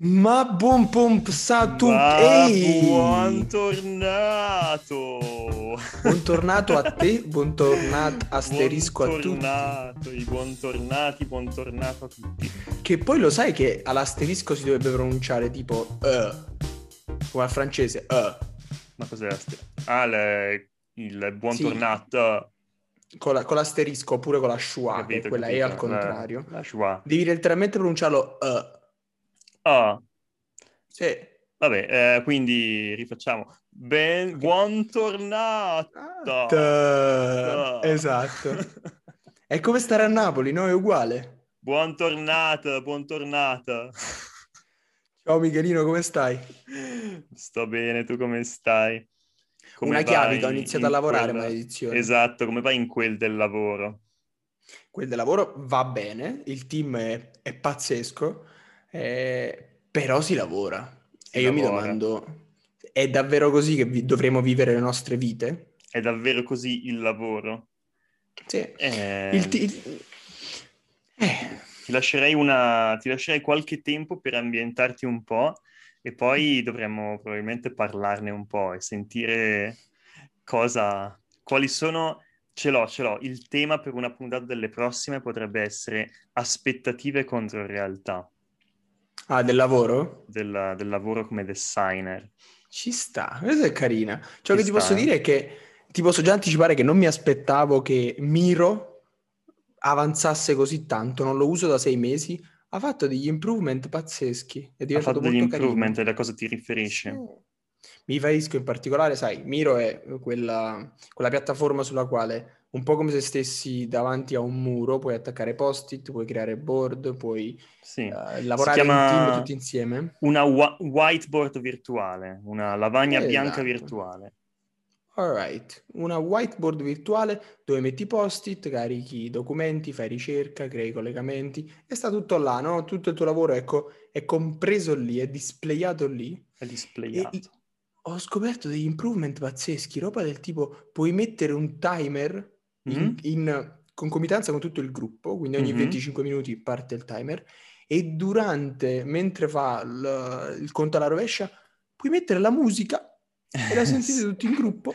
Ma buon pomp sa tu... Ma Ehi! buon tornato! Buon tornato a te, buon tornato asterisco a tutti. Buontornato, i buontornati, buontornato a tutti. Che poi lo sai che all'asterisco si dovrebbe pronunciare tipo eh, come al francese eh, Ma cos'è la st- Ah, le- il buontornato. con, la- con l'asterisco oppure con la schwa, Capito, quella è capito, al la- contrario. La, schwa. Devi letteralmente pronunciarlo eh. Ah, Sì. vabbè, eh, quindi rifacciamo. Ben, buon tornato! Ah, Esatto. È come stare a Napoli, no? È uguale. buon tornato, buon tornato. Ciao Michelino, come stai? Sto bene, tu come stai? Come Una chiavica, ho iniziato in a lavorare, quella- maledizione. Esatto, come vai in quel del lavoro? Quel del lavoro va bene, il team è, è pazzesco, eh, però si lavora. Si e io mi lavora. domando, è davvero così che vi- dovremo vivere le nostre vite? È davvero così il lavoro? Sì. Eh, Il ti- il- eh, ti, lascerei una, ti lascerei qualche tempo per ambientarti un po' e poi dovremmo probabilmente parlarne un po' e sentire cosa, quali sono... Ce l'ho, ce l'ho. Il tema per una puntata delle prossime potrebbe essere aspettative contro realtà Ah, del lavoro? del, del lavoro come designer. Ci sta, questa è carina. Ciò Ci che ti posso eh? dire è che ti posso già anticipare che non mi aspettavo che Miro avanzasse così tanto, non lo uso da sei mesi, ha fatto degli improvement pazzeschi, è Ha fatto degli carino. improvement, e a cosa ti riferisci? Sì. Mi riferisco in particolare, sai, Miro è quella, quella piattaforma sulla quale, un po' come se stessi davanti a un muro, puoi attaccare post-it, puoi creare board, puoi Sì. eh, lavorare in team tutti insieme. Una whi- whiteboard virtuale, una lavagna bianca Esatto. virtuale. Alright, una whiteboard virtuale dove metti post-it, carichi i documenti, fai ricerca, crei collegamenti e sta tutto là, no? Tutto il tuo lavoro, ecco, è compreso lì, è displayato lì. È E displayato. i- ho scoperto degli improvement pazzeschi, roba del tipo puoi mettere un timer in, Mm? in concomitanza con tutto il gruppo, quindi ogni Mhm. 25 minuti parte il timer e durante, mentre fa il, il conto alla rovescia, puoi mettere la musica e la sentite tutti in gruppo.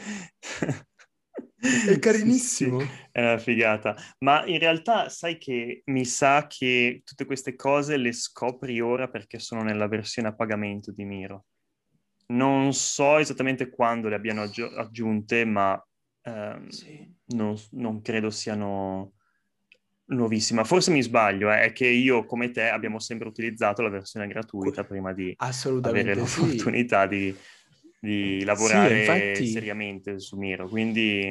È carinissimo. Sì, sì, è una figata. Ma in realtà sai che mi sa che tutte queste cose le scopri ora perché sono nella versione a pagamento di Miro. Non so esattamente quando le abbiano aggi- aggiunte, ma ehm, Sì. non, non credo siano nuovissime. Forse mi sbaglio, eh, è che io come te abbiamo sempre utilizzato la versione gratuita prima di avere sì. l'opportunità di, di lavorare infatti- seriamente su Miro. Quindi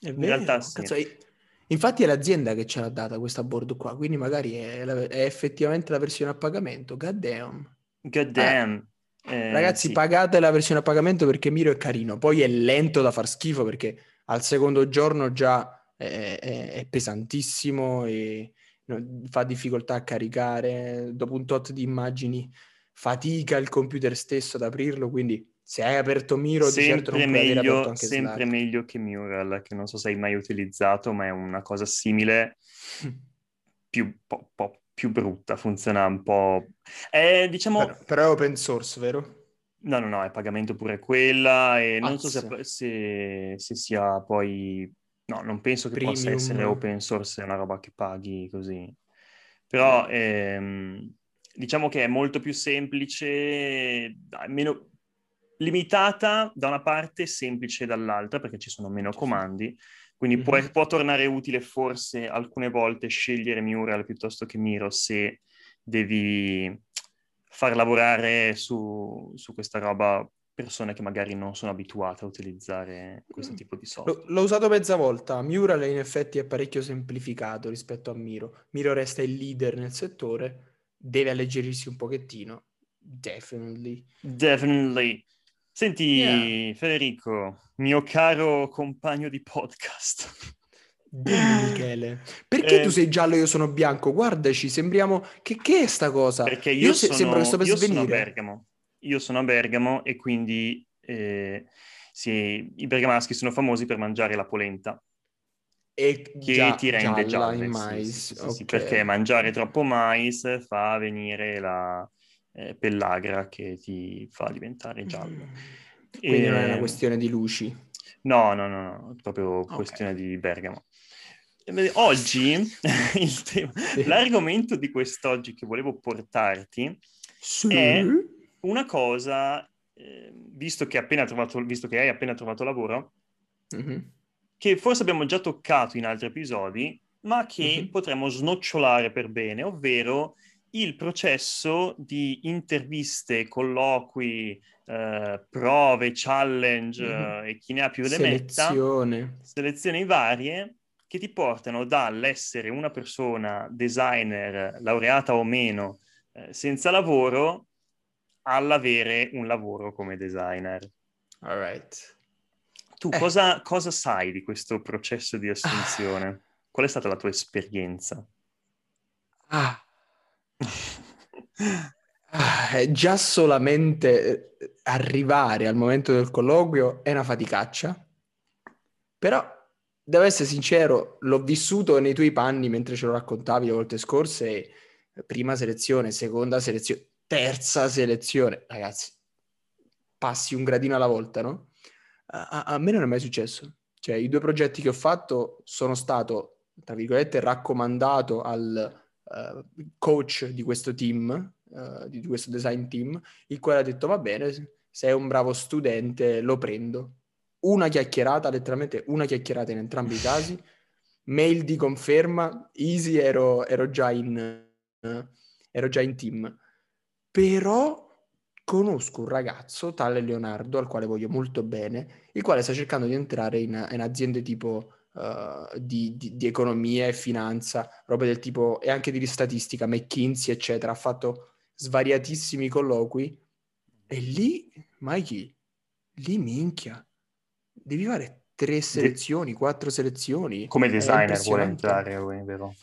È in vero, realtà sì. cazzo, e- Infatti è l'azienda che ce l'ha data questa board qua, quindi magari è, la- è effettivamente la versione a pagamento. God damn. God damn. Eh, Ragazzi, sì. pagate la versione a pagamento perché Miro è carino. Poi è lento da far schifo perché al secondo giorno già è, è- è pesantissimo e fa difficoltà a caricare. Dopo un tot di immagini fatica il computer stesso ad aprirlo. Quindi se hai aperto Miro, di certo sempre aver aperto meglio, sempre Slack. meglio che Mural, che non so se hai mai utilizzato, ma è una cosa simile, più, po- po- più brutta, funziona un po'... È, diciamo... Però, però è open source, vero? No, no, no, è pagamento pure quella e non so se, Azza. se- se sia poi... No, non penso che possa Premium. essere open source, è una roba che paghi così. Però ehm, diciamo che è molto più semplice, meno limitata da una parte, semplice dall'altra, perché ci sono meno comandi. Quindi può, Mhm. può tornare utile forse alcune volte scegliere Mural piuttosto che Miro se devi far lavorare su, su questa roba persone che magari non sono abituate a utilizzare questo tipo di software. L'ho, l'ho usato mezza volta. Mural in effetti è parecchio semplificato rispetto a Miro. Miro resta il leader nel settore, deve alleggerirsi un pochettino. Definitely. Definitely. Senti, Yeah. Federico, mio caro compagno di podcast. Dimmi, Michele, perché Eh, tu sei giallo e io sono bianco? Guardaci, sembriamo... Che, che è sta cosa? Perché io, se- sono, sembra che sto per io sono a. Bergamo. Io sono a Bergamo e quindi eh, sì, i bergamaschi sono famosi per mangiare la polenta. E che gia- ti rende gialla giallo. sì, sì, sì, sì, sì, ok. perché mangiare troppo mais fa venire la, eh, pellagra che ti fa diventare giallo. Mm. Quindi e... non è una questione di luci? No, no, no, no, è proprio okay. questione di Bergamo. Oggi tema, sì. l'argomento di quest'oggi che volevo portarti sì. è una cosa, eh, visto, che trovato, visto, che hai appena trovato lavoro, mm-hmm. che forse abbiamo già toccato in altri episodi, ma che mm-hmm. potremmo snocciolare per bene, ovvero il processo di interviste, colloqui, eh, prove, challenge mm-hmm. e chi ne ha più ne metta, selezioni varie che ti portano dall'essere una persona designer laureata o meno eh, senza lavoro all'avere un lavoro come designer. All right. Tu eh. cosa, cosa, sai di questo processo di assunzione? Ah. Qual è stata la tua esperienza? Ah. Ah, già solamente eh, arrivare al momento del colloquio è una faticaccia, però devo essere sincero, l'ho vissuto nei tuoi panni mentre ce lo raccontavi le volte scorse, prima selezione, seconda selezione, terza selezione, ragazzi, passi un gradino alla volta, no? A, a, me non è mai successo. Cioè, i due progetti che ho fatto sono stato, tra virgolette, raccomandato al coach di questo team, uh, di, questo design team, il quale ha detto, va bene, sei un bravo studente, lo prendo una chiacchierata, letteralmente una chiacchierata in entrambi i casi, mail di conferma, easy ero, ero, già, in, ero già in team. Però conosco un ragazzo, tale Leonardo, al quale voglio molto bene, il quale sta cercando di entrare in, in aziende tipo uh, di, di, di, economia e finanza, robe del tipo, e anche di statistica, McKinsey, eccetera. Ha fatto svariatissimi colloqui e lì, Mikey, lì minchia devi fare tre selezioni, quattro selezioni. Come designer vuole entrare, vero?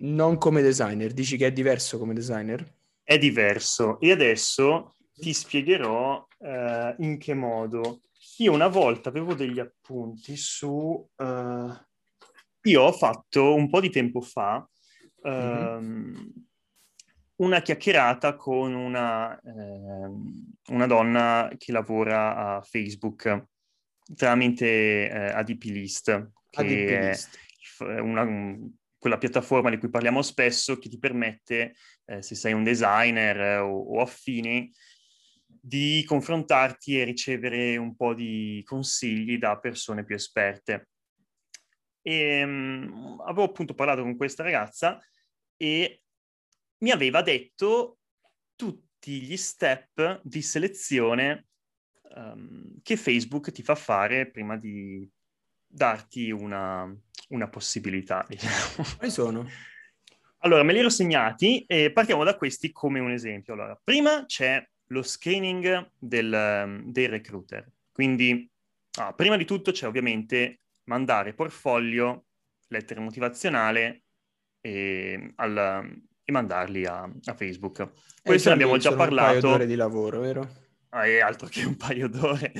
Non come designer, dici che è diverso come designer? È diverso e adesso ti spiegherò uh, in che modo. Io una volta avevo degli appunti su... Uh, io ho fatto un po' di tempo fa uh, mm-hmm. una chiacchierata con una, ehm, una donna che lavora a Facebook tramite eh, ADP List, che ADP List. è una, quella piattaforma di cui parliamo spesso che ti permette, eh, se sei un designer eh, o, o, affini, di confrontarti e ricevere un po' di consigli da persone più esperte. E, um, avevo appunto parlato con questa ragazza e mi aveva detto tutti gli step di selezione um, che Facebook ti fa fare prima di darti una, una possibilità. Diciamo. Quali sono? Allora, me li ero segnati e partiamo da questi come un esempio. Allora, prima c'è lo screening del, dei recruiter. Quindi, ah, prima di tutto c'è ovviamente mandare portfolio, lettere motivazionale e, al, e mandarli a, a Facebook. Questo ne abbiamo già parlato. Un paio di lavoro, vero? Ah, è altro che un paio d'ore.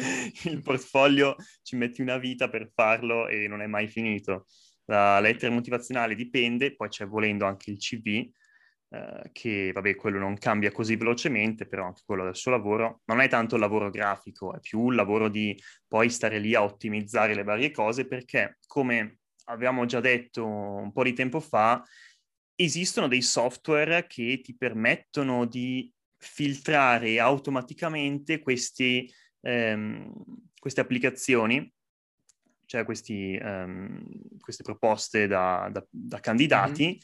Il portfolio ci metti una vita per farlo e non è mai finito. La lettera motivazionale dipende, poi c'è volendo anche il CV, eh, che vabbè, quello non cambia così velocemente, però anche quello del suo lavoro non è tanto il lavoro grafico, è più il lavoro di poi stare lì a ottimizzare le varie cose, perché come avevamo già detto un po' di tempo fa, esistono dei software che ti permettono di filtrare automaticamente questi, ehm, queste applicazioni, cioè questi, ehm, queste proposte da, da, da candidati, mm-hmm.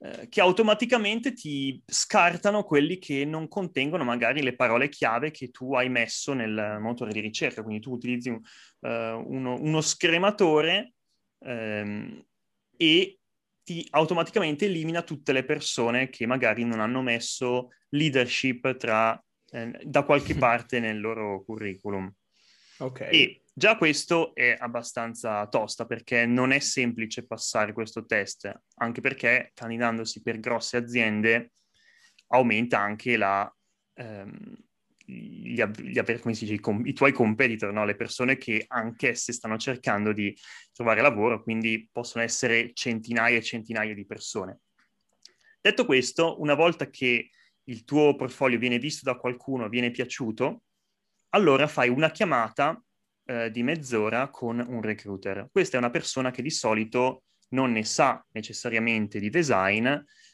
Eh, che automaticamente ti scartano quelli che non contengono magari le parole chiave che tu hai messo nel motore di ricerca. Quindi tu utilizzi un, uh, uno, uno, scrematore ehm, e ti automaticamente elimina tutte le persone che magari non hanno messo leadership tra, eh, da qualche parte nel loro curriculum. Ok. E già questo è abbastanza tosta perché non è semplice passare questo test, anche perché candidandosi per grosse aziende aumenta anche la, ehm, gli, gli, come si dice, i, com- i tuoi competitor, no? le persone che anch'esse stanno cercando di trovare lavoro, quindi possono essere centinaia e centinaia di persone. Detto questo, una volta che il tuo portfolio viene visto da qualcuno, viene piaciuto, allora fai una chiamata eh, di mezz'ora con un recruiter. Questa è una persona che di solito non ne sa necessariamente di design,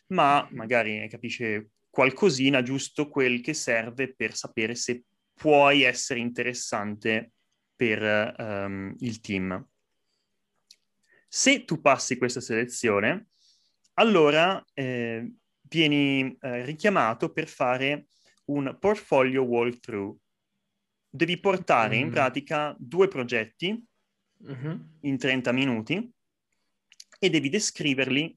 ma magari capisce qualcosina, giusto quel che serve per sapere se puoi essere interessante per um, il team. Se tu passi questa selezione, allora eh, vieni eh, richiamato per fare un portfolio walkthrough. Devi portare mm. in pratica due progetti mm-hmm. in 30 minuti e devi descriverli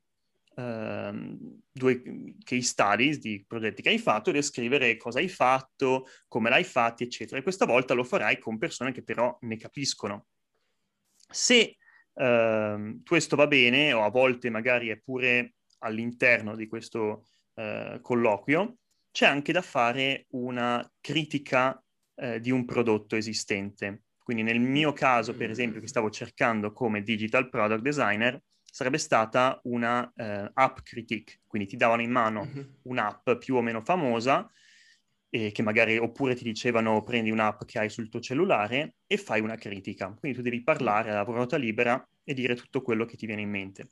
Uh, due case studies di progetti che hai fatto, descrivere cosa hai fatto, come l'hai fatti, eccetera. E questa volta lo farai con persone che però ne capiscono. Se uh, questo va bene, o a volte magari è pure all'interno di questo uh, colloquio, c'è anche da fare una critica eh, di un prodotto esistente. Quindi nel mio caso, per esempio, che stavo cercando come digital product designer, sarebbe stata una uh, app critique, quindi ti davano in mano mm-hmm. un'app più o meno famosa, eh, che magari oppure ti dicevano prendi un'app che hai sul tuo cellulare e fai una critica. Quindi tu devi parlare alla ruota libera e dire tutto quello che ti viene in mente.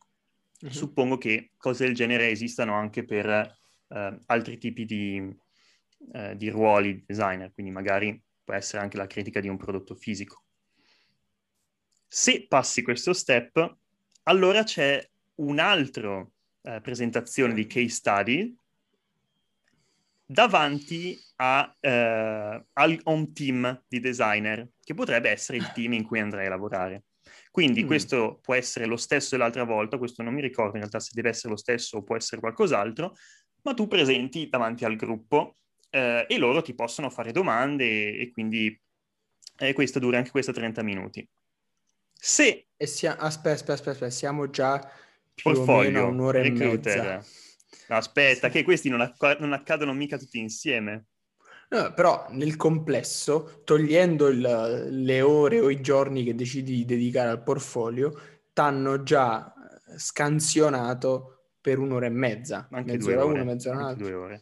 Mm-hmm. Suppongo che cose del genere esistano anche per uh, altri tipi di, uh, di ruoli designer, quindi magari può essere anche la critica di un prodotto fisico. Se passi questo step, allora c'è un'altra eh, presentazione di case study davanti a, eh, al, un team di designer, che potrebbe essere il team in cui andrai a lavorare. Quindi mm. questo può essere lo stesso dell'altra volta, questo non mi ricordo in realtà se deve essere lo stesso o può essere qualcos'altro, ma tu presenti davanti al gruppo eh, e loro ti possono fare domande e, e quindi eh, questo dura anche questa 30 minuti. Se... E sia... aspetta, aspetta, aspetta, siamo già più Portfolio, o meno un'ora recruiter. e mezza. aspetta, sì. che questi non, acc- non, accadono mica tutti insieme. No, però nel complesso, togliendo il, le ore o i giorni che decidi di dedicare al portfolio, t'hanno già scansionato per un'ora e mezza. Anche mezz'ora due ore. una, mezz'ora un'altra.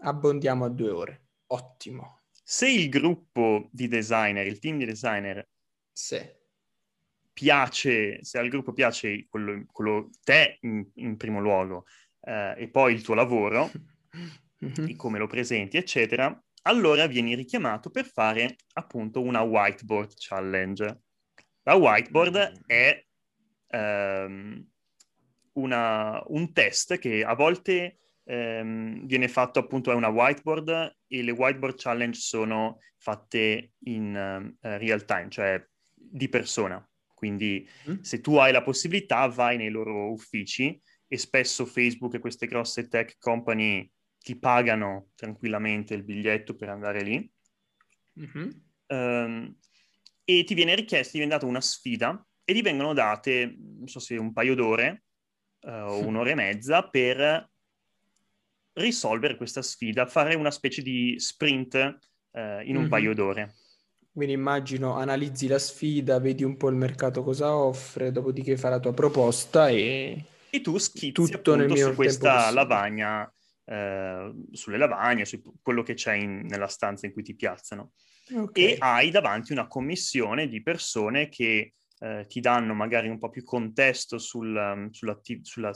Abbondiamo a due ore. Ottimo. Se il gruppo di designer, il team di designer, sì piace, se al gruppo piace quello, quello te in, in, primo luogo eh, e poi il tuo lavoro, mm-hmm. come lo presenti, eccetera, allora vieni richiamato per fare appunto una whiteboard challenge. La whiteboard mm. è ehm, una, un test che a volte ehm, viene fatto appunto, è una whiteboard e le whiteboard challenge sono fatte in uh, real time, cioè di persona. Quindi mm. se tu hai la possibilità, vai nei loro uffici e spesso Facebook e queste grosse tech company ti pagano tranquillamente il biglietto per andare lì. Mm-hmm. Um, e ti viene richiesto, ti viene data una sfida e ti vengono date, non so se un paio d'ore uh, o un'ora e mezza per risolvere questa sfida, fare una specie di sprint uh, in un mm-hmm. paio d'ore. Quindi immagino analizzi la sfida, vedi un po' il mercato cosa offre, dopodiché fai la tua proposta e... E tu schizzi tutto nel mio su questa lavagna, eh, sulle lavagne, su quello che c'è in, nella stanza in cui ti piazzano. Okay. E hai davanti una commissione di persone che eh, ti danno magari un po' più contesto sul, um, sulla, sulla,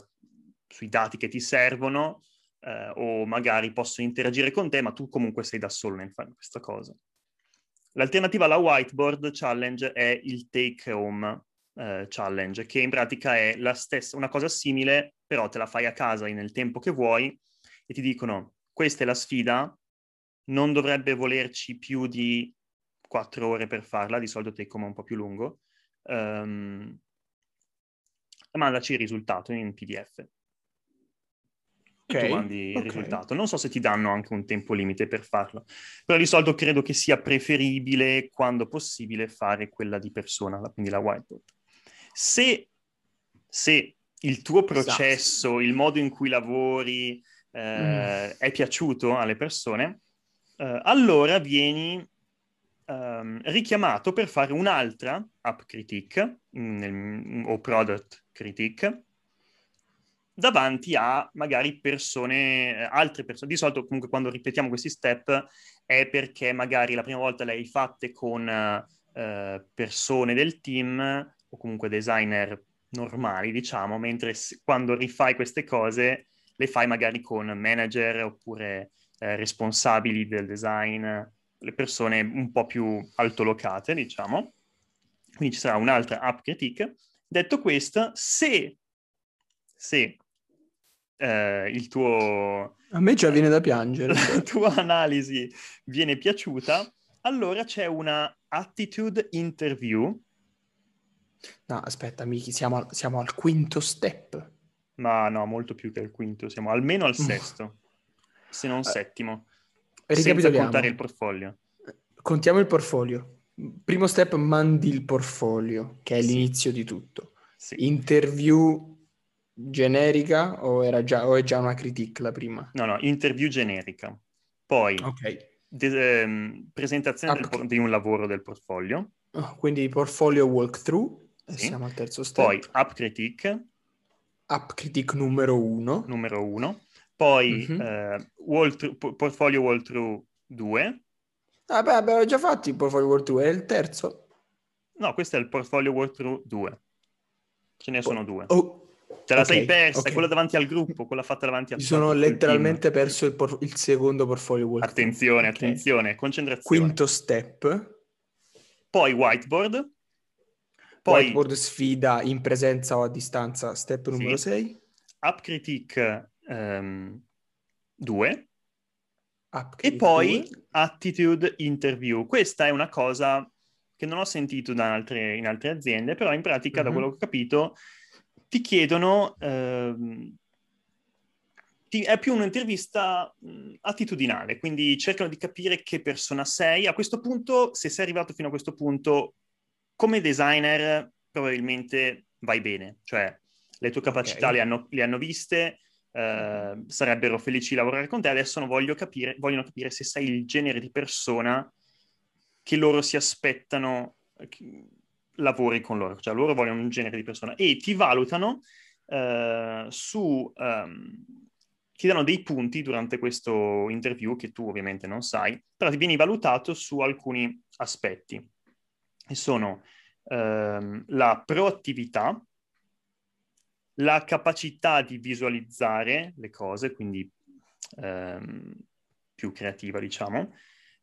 sui dati che ti servono eh, o magari possono interagire con te, ma tu comunque sei da solo nel fare questa cosa. L'alternativa alla whiteboard challenge è il take home eh, challenge, che in pratica è stessa, una cosa simile, però te la fai a casa nel tempo che vuoi e ti dicono questa è la sfida, non dovrebbe volerci più di quattro ore per farla, di solito take home è un po' più lungo, um, mandaci il risultato in PDF okay. tu mandi okay. il risultato. Non so se ti danno anche un tempo limite per farlo, però di solito credo che sia preferibile, quando possibile, fare quella di persona, quindi la whiteboard. Se, se il tuo esatto. processo, esatto. il modo in cui lavori eh, mm. è piaciuto alle persone, eh, allora vieni um, richiamato per fare un'altra app critique nel, o product critique davanti a magari persone, eh, altre persone. Di solito comunque quando ripetiamo questi step è perché magari la prima volta le hai fatte con eh, persone del team o comunque designer normali, diciamo, mentre quando rifai queste cose le fai magari con manager oppure eh, responsabili del design, le persone un po' più altolocate, diciamo. Quindi ci sarà un'altra app critique. Detto questo, se, se eh, il tuo... A me già viene da piangere. La tua analisi viene piaciuta, allora c'è una attitude interview. No, aspetta, Miki, siamo, siamo al quinto step. Ma no, molto più che al quinto, siamo almeno al sesto, se non eh, settimo. Senza contare il portfolio. Contiamo il portfolio. Primo step, mandi il portfolio, che è sì. l'inizio di tutto. Sì. Interview generica o, era già, o è già una critique la prima? No, no, interview generica. Poi okay. de- ehm, presentazione del, di un lavoro del portfolio. Oh, quindi portfolio walkthrough, sì. siamo al terzo step. Poi app critique. App critique numero uno. Numero uno. Poi mm-hmm. eh, walkthrough, portfolio walkthrough 2. Ah beh, abbiamo già fatto il portfolio walkthrough, è il terzo? No, questo è il portfolio walkthrough 2. Ce ne sono due. Oh, Te la okay, sei persa, okay. quella davanti al gruppo, quella fatta davanti al Mi sono letteralmente perso il, por- il, secondo portfolio walkthrough. Attenzione, okay. attenzione, concentrazione. Quinto step. Poi whiteboard. Poi... Whiteboard sfida in presenza o a distanza, step numero 6. Sì. App Critique 2. Um, e poi 2. Attitude Interview. Questa è una cosa che non ho sentito da altre, in altre aziende, però in pratica, mm-hmm. da mhm. quello che ho capito, ti chiedono... Ehm, ti, è più un'intervista mh, attitudinale, quindi cercano di capire che persona sei. A questo punto, se sei arrivato fino a questo punto, come designer probabilmente vai bene, cioè le tue capacità okay. le, hanno, le hanno viste, eh, sarebbero felici di lavorare con te, adesso voglio capire, vogliono capire se sei il genere di persona che loro si aspettano che lavori con loro, cioè loro vogliono un genere di persona e ti valutano eh, su... Um, ti danno dei punti durante questo interview che tu ovviamente non sai, però ti vieni valutato su alcuni aspetti e sono ehm, la proattività, la capacità di visualizzare le cose, quindi ehm, più creativa, diciamo,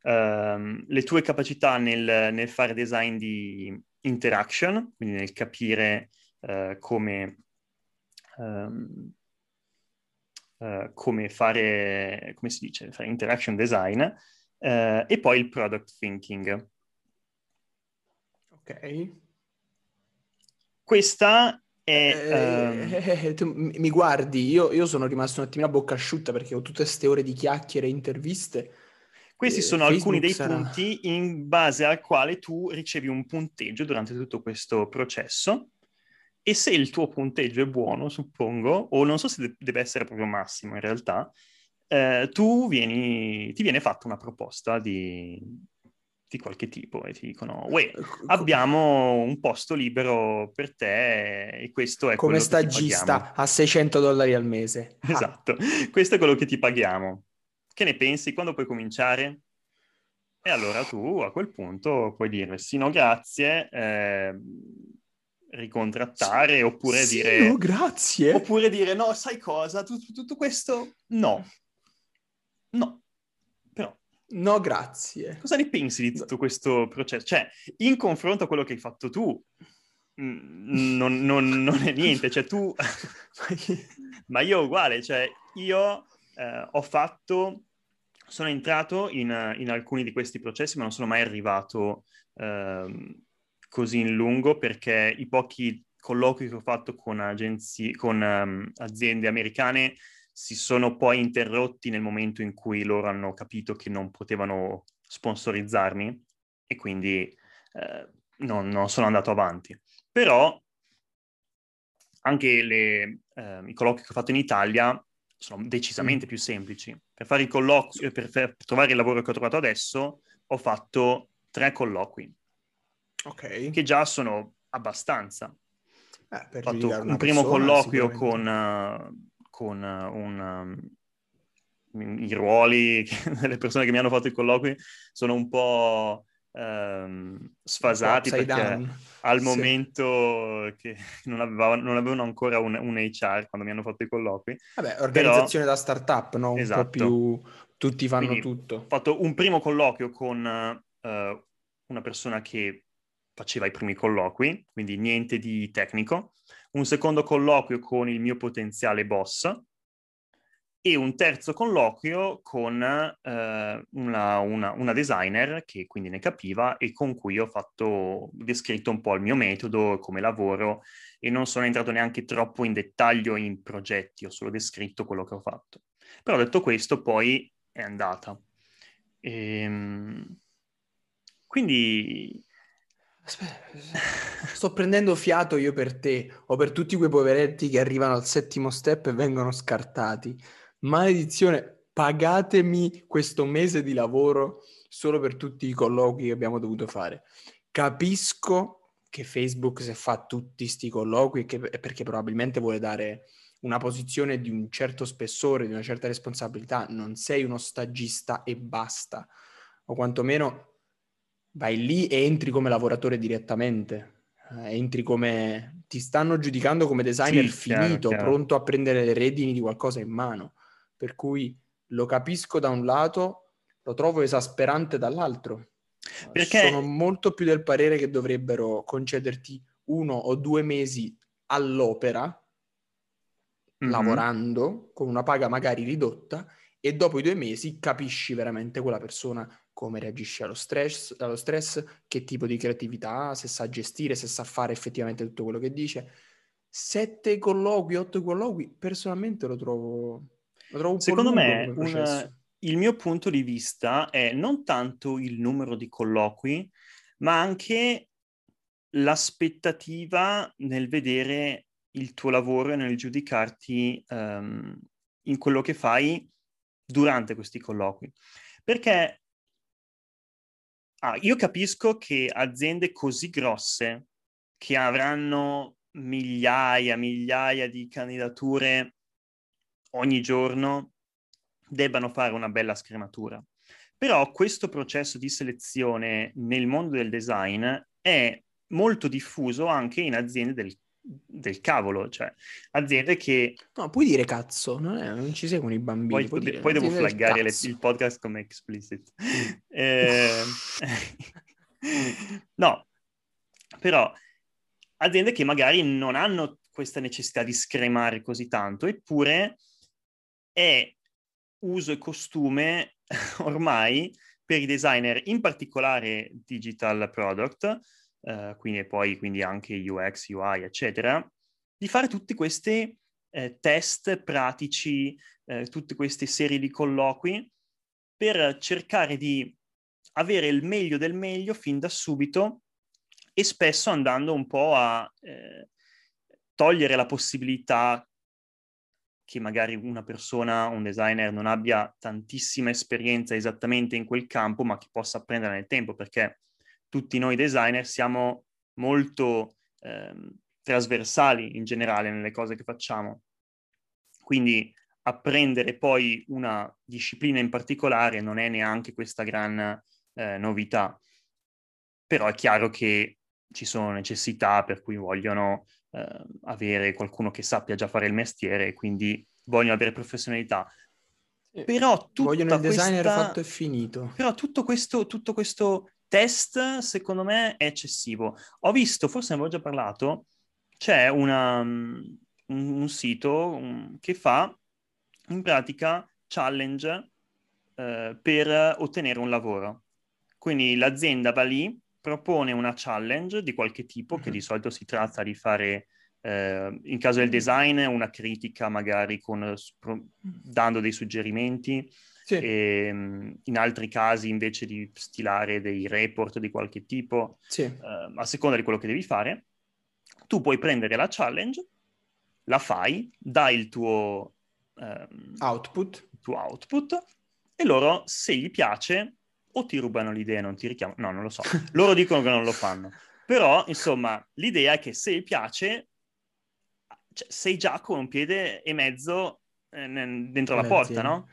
ehm, le tue capacità nel, nel, fare design di interaction, quindi nel capire eh, come, um, uh, come fare, come si dice, fare interaction design, uh, e poi il product thinking. Ok. Questa eh, eh, tu mi guardi, io, io, sono rimasto un attimino a bocca asciutta perché ho tutte queste ore di chiacchiere e interviste. Questi eh, sono Facebook alcuni dei sarà... punti in base al quale tu ricevi un punteggio durante tutto questo processo e se il tuo punteggio è buono, suppongo, o non so se deve essere proprio massimo in realtà, eh, tu vieni, ti viene fatta una proposta di, di qualche tipo e ti dicono, uè, abbiamo un posto libero per te e questo è come stagista a 600 dollari al mese. Esatto, ah. questo è quello che ti paghiamo. Che ne pensi? Quando puoi cominciare? E allora tu a quel punto puoi dire sì, no, grazie, eh, ricontrattare, oppure sì, dire... No, grazie. Oppure dire no, sai cosa, tutto, tutto questo no. No. No, grazie. Cosa ne pensi di tutto questo processo? Cioè, in confronto a quello che hai fatto tu, non, non, non è niente. Cioè, tu... Ma io uguale, cioè, io eh, ho fatto... Sono entrato in, in, alcuni di questi processi, ma non sono mai arrivato eh, così in lungo perché i pochi colloqui che ho fatto con, agenzie, con um, aziende americane si sono poi interrotti nel momento in cui loro hanno capito che non potevano sponsorizzarmi e quindi eh, non, non, sono andato avanti. Però anche le, eh, i colloqui che ho fatto in Italia sono decisamente mm. più semplici. Per fare i colloqui, per, per, trovare il lavoro che ho trovato adesso, ho fatto tre colloqui. Ok. Che già sono abbastanza. Eh, ho fatto un primo persona, colloquio con, uh, con uh, un, um, i ruoli delle persone che mi hanno fatto i colloqui sono un po' um, sfasati perché down. al sì. momento che non, aveva, non, avevano ancora un, un, HR quando mi hanno fatto i colloqui. Vabbè, organizzazione Però, da startup, no? Un esatto. po' più tutti fanno Quindi, tutto. Ho fatto un primo colloquio con uh, una persona che faceva i primi colloqui, quindi niente di tecnico, un secondo colloquio con il mio potenziale boss e un terzo colloquio con eh, una, una, una, designer che quindi ne capiva e con cui ho fatto, descritto un po' il mio metodo, come lavoro e non sono entrato neanche troppo in dettaglio in progetti, ho solo descritto quello che ho fatto. Però detto questo poi è andata. Ehm, quindi Sto prendendo fiato io per te o per tutti quei poveretti che arrivano al settimo step e vengono scartati. Maledizione, pagatemi questo mese di lavoro solo per tutti i colloqui che abbiamo dovuto fare. Capisco che Facebook se fa tutti questi colloqui è perché probabilmente vuole dare una posizione di un certo spessore, di una certa responsabilità. Non sei uno stagista e basta. O quantomeno vai lì e entri come lavoratore direttamente, eh, entri come... ti stanno giudicando come designer sì, finito, chiaro, pronto a prendere le redini di qualcosa in mano. Per cui lo capisco da un lato, lo trovo esasperante dall'altro. Perché... Sono molto più del parere che dovrebbero concederti uno o due mesi all'opera, mm-hmm. lavorando, con una paga magari ridotta, e dopo i due mesi capisci veramente quella persona come reagisce allo stress, allo stress, che tipo di creatività ha, se sa gestire, se sa fare effettivamente tutto quello che dice. Sette colloqui, otto colloqui, personalmente lo trovo, Secondo me una, il mio punto di vista è non tanto il numero di colloqui, ma anche l'aspettativa nel vedere il tuo lavoro e nel giudicarti um, in quello che fai durante questi colloqui. Perché Ah, io capisco che aziende così grosse, che avranno migliaia, migliaia di candidature ogni giorno, debbano fare una bella scrematura. Però questo processo di selezione nel mondo del design è molto diffuso anche in aziende del del cavolo, cioè aziende che... No, puoi dire cazzo, non, è, non ci seguono i bambini. Poi, dire, poi devo flaggare le, il podcast come explicit. eh, no, però aziende che magari non hanno questa necessità di scremare così tanto, eppure è uso e costume ormai per i designer, in particolare digital product, eh, quindi poi quindi anche UX, UI, eccetera, di fare tutti questi eh, test pratici, eh, tutte queste serie di colloqui per cercare di avere il meglio del meglio fin da subito e spesso andando un po' a eh, togliere la possibilità che magari una persona, un designer non abbia tantissima esperienza esattamente in quel campo, ma che possa apprendere nel tempo, perché tutti noi designer siamo molto ehm, trasversali in generale nelle cose che facciamo. Quindi apprendere poi una disciplina in particolare non è neanche questa gran eh, novità. Però è chiaro che ci sono necessità per cui vogliono eh, avere qualcuno che sappia già fare il mestiere e quindi vogliono avere professionalità. Però vogliono il designer questa... fatto e finito. Però tutto questo, tutto questo test, secondo me, è eccessivo. Ho visto, forse ne avevo già parlato, c'è una, un, un, sito un, che fa in pratica challenge eh, per ottenere un lavoro. Quindi l'azienda va lì, propone una challenge di qualche tipo, mm-hmm. che di solito si tratta di fare, eh, in caso del design, una critica magari con, dando dei suggerimenti, sì. E, ehm, in altri casi, invece di stilare dei report di qualche tipo, sì. eh, a seconda di quello che devi fare, tu puoi prendere la challenge, la fai, dai il tuo ehm, output. Il tuo output e loro, se gli piace, o ti rubano l'idea e non ti richiamano. No, non lo so. Loro dicono che non lo fanno. Però, insomma, l'idea è che se piace, cioè, sei già con un piede e mezzo eh, dentro la porta, no?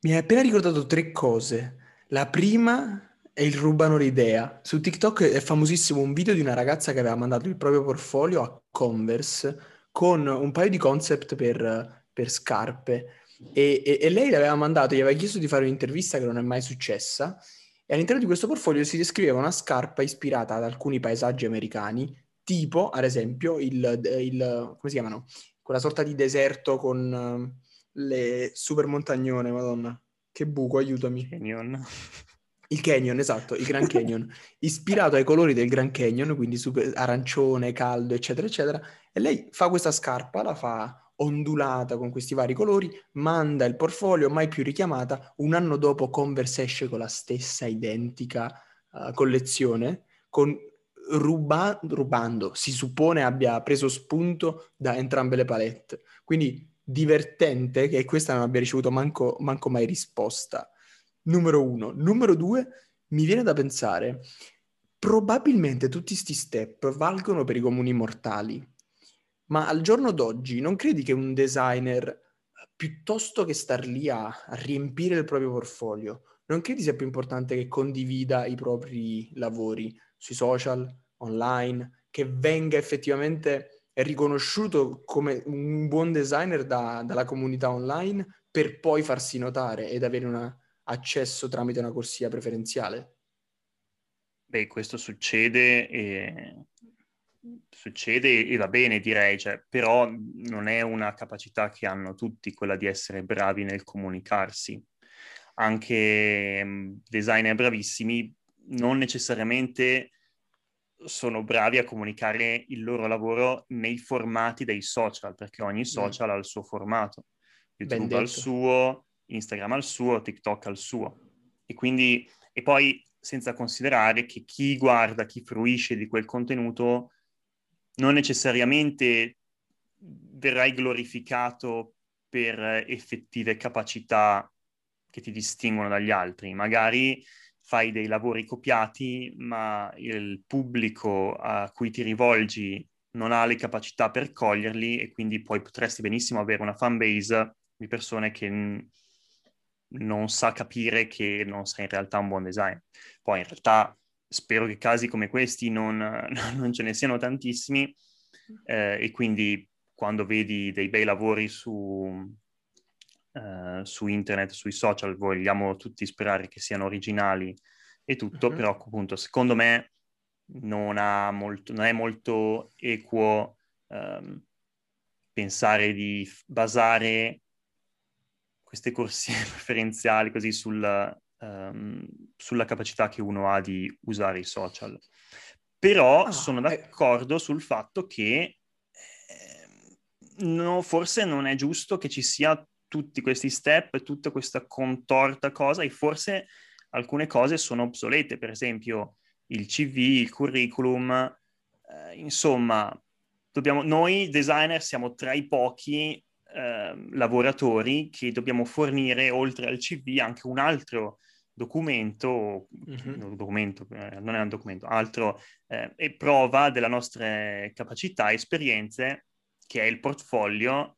Mi hai appena ricordato tre cose. La prima è il rubano l'idea. Su TikTok è famosissimo un video di una ragazza che aveva mandato il proprio portfolio a Converse con un paio di concept per, per scarpe e, e, e, lei l'aveva mandato, gli aveva chiesto di fare un'intervista che non è mai successa e all'interno di questo portfolio si descriveva una scarpa ispirata ad alcuni paesaggi americani, tipo ad esempio il, il come si chiamano? Quella sorta di deserto con le super montagnone, madonna. Che buco, aiutami. Canyon. Il Canyon, esatto, il Grand Canyon, ispirato ai colori del Grand Canyon, quindi super arancione, caldo, eccetera, eccetera. E lei fa questa scarpa, la fa ondulata con questi vari colori, manda il portfolio, mai più richiamata. Un anno dopo Converse esce con la stessa identica uh, collezione, con ruba- rubando, si suppone abbia preso spunto da entrambe le palette. Quindi divertente che questa non abbia ricevuto manco, manco mai risposta. Numero uno. Numero due, mi viene da pensare, probabilmente tutti questi step valgono per i comuni mortali, ma al giorno d'oggi non credi che un designer, piuttosto che star lì a, a riempire il proprio portfolio, non credi sia più importante che condivida i propri lavori sui social, online, che venga effettivamente riconosciuto come un buon designer da, dalla comunità online per poi farsi notare ed avere un accesso tramite una corsia preferenziale? Beh, questo succede e, succede e va bene, direi, cioè, però non è una capacità che hanno tutti quella di essere bravi nel comunicarsi. Anche mm, designer bravissimi non necessariamente sono bravi a comunicare il loro lavoro nei formati dei social, perché ogni mm. social mm. ha il suo formato. YouTube ha il suo, Instagram ha il suo, TikTok ha il suo. E quindi, e poi senza considerare che chi guarda, chi fruisce di quel contenuto, non necessariamente verrai glorificato per effettive capacità che ti distinguono dagli altri. Magari fai dei lavori copiati, ma il pubblico a cui ti rivolgi non ha le capacità per coglierli e quindi poi potresti benissimo avere una fan base di persone che non sa capire che non sei in realtà un buon design. Poi in realtà spero che casi come questi non, non ce ne siano tantissimi eh, e quindi quando vedi dei bei lavori su, eh, su internet, sui social, vogliamo tutti sperare che siano originali e tutto, uh-huh. però appunto secondo me non, molto, non è molto equo um, pensare di basare queste corsie preferenziali così sul, um, sulla capacità che uno ha di usare i social. Però ah, sono eh. d'accordo eh. sul fatto che eh, no, forse non è giusto che ci sia tutti questi step, tutta questa contorta cosa e forse alcune cose sono obsolete, per esempio il CV, il curriculum, eh, insomma, dobbiamo, noi designer siamo tra i pochi eh, lavoratori che dobbiamo fornire oltre al CV anche un altro documento, mm-hmm. documento eh, non è un documento, altro eh, e prova delle nostre capacità e esperienze che è il portfolio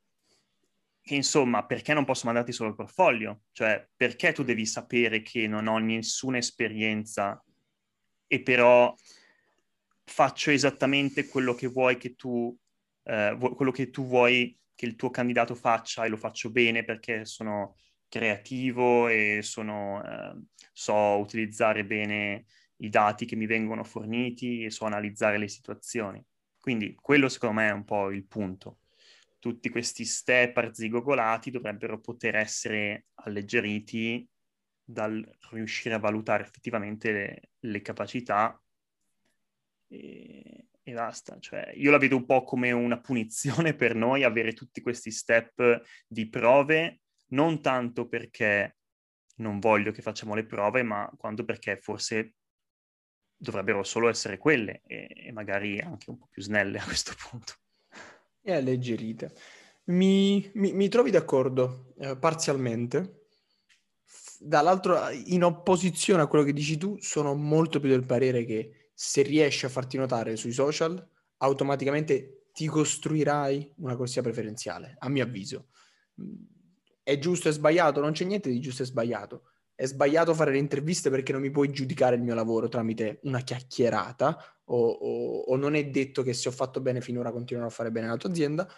che insomma, perché non posso mandarti solo il portfolio? Cioè, perché tu devi sapere che non ho nessuna esperienza e però faccio esattamente quello che vuoi che tu, eh, quello che tu vuoi che il tuo candidato faccia e lo faccio bene perché sono creativo e sono, eh, so utilizzare bene i dati che mi vengono forniti e so analizzare le situazioni. Quindi quello secondo me è un po' il punto tutti questi step arzigogolati dovrebbero poter essere alleggeriti dal riuscire a valutare effettivamente le, le capacità e, e, basta. Cioè, io la vedo un po' come una punizione per noi avere tutti questi step di prove, non tanto perché non voglio che facciamo le prove, ma quanto perché forse dovrebbero solo essere quelle e, e magari anche un po' più snelle a questo punto e alleggerite. Mi, mi, mi trovi d'accordo eh, parzialmente. Dall'altro, in opposizione a quello che dici tu, sono molto più del parere che se riesci a farti notare sui social, automaticamente ti costruirai una corsia preferenziale, a mio avviso. È giusto e sbagliato? Non c'è niente di giusto e sbagliato. È sbagliato fare le interviste perché non mi puoi giudicare il mio lavoro tramite una chiacchierata o, o, o non è detto che se ho fatto bene finora continuerò a fare bene nella tua azienda.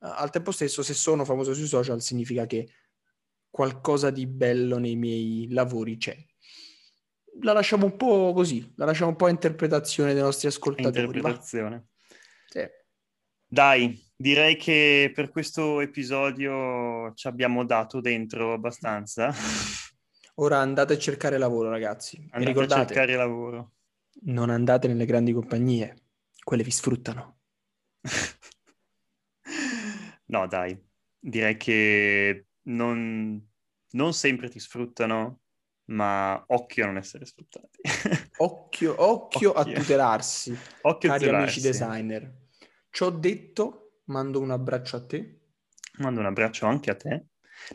Al tempo stesso, se sono famoso sui social significa che qualcosa di bello nei miei lavori c'è. La lasciamo un po' così, la lasciamo un po' a interpretazione dei nostri ascoltatori. Interpretazione. Sì. Dai, direi che per questo episodio ci abbiamo dato dentro abbastanza. Ora andate a cercare lavoro, ragazzi. Andate ricordate, a cercare lavoro. Non andate nelle grandi compagnie, quelle vi sfruttano. no, dai, direi che non, non sempre ti sfruttano, ma occhio a non essere sfruttati. occhio, occhio, occhio, a tutelarsi, occhio cari tutelarsi. amici designer. Ciò detto, mando un abbraccio a te. Mando un abbraccio anche a te.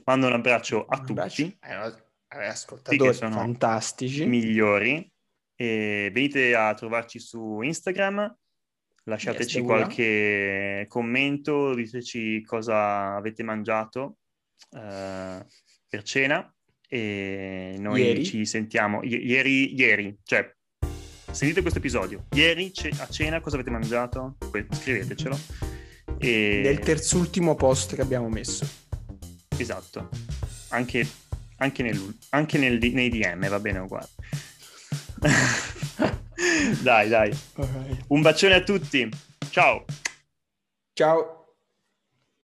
Mando un abbraccio a un tutti. Abbraccio. Eh, ascoltatori fantastici. Migliori. E venite a trovarci su Instagram. Lasciateci yes, qualche commento, diteci cosa avete mangiato uh, per cena e noi ieri. ci sentiamo I- ieri, ieri, cioè sentite questo episodio, ieri a cena cosa avete mangiato? Scrivetecelo. E... Nel terzultimo post che abbiamo messo. Esatto, anche, anche, nel, anche nel, nei DM va bene uguale. dai, dai. Okay. Un bacione a tutti. Ciao. Ciao.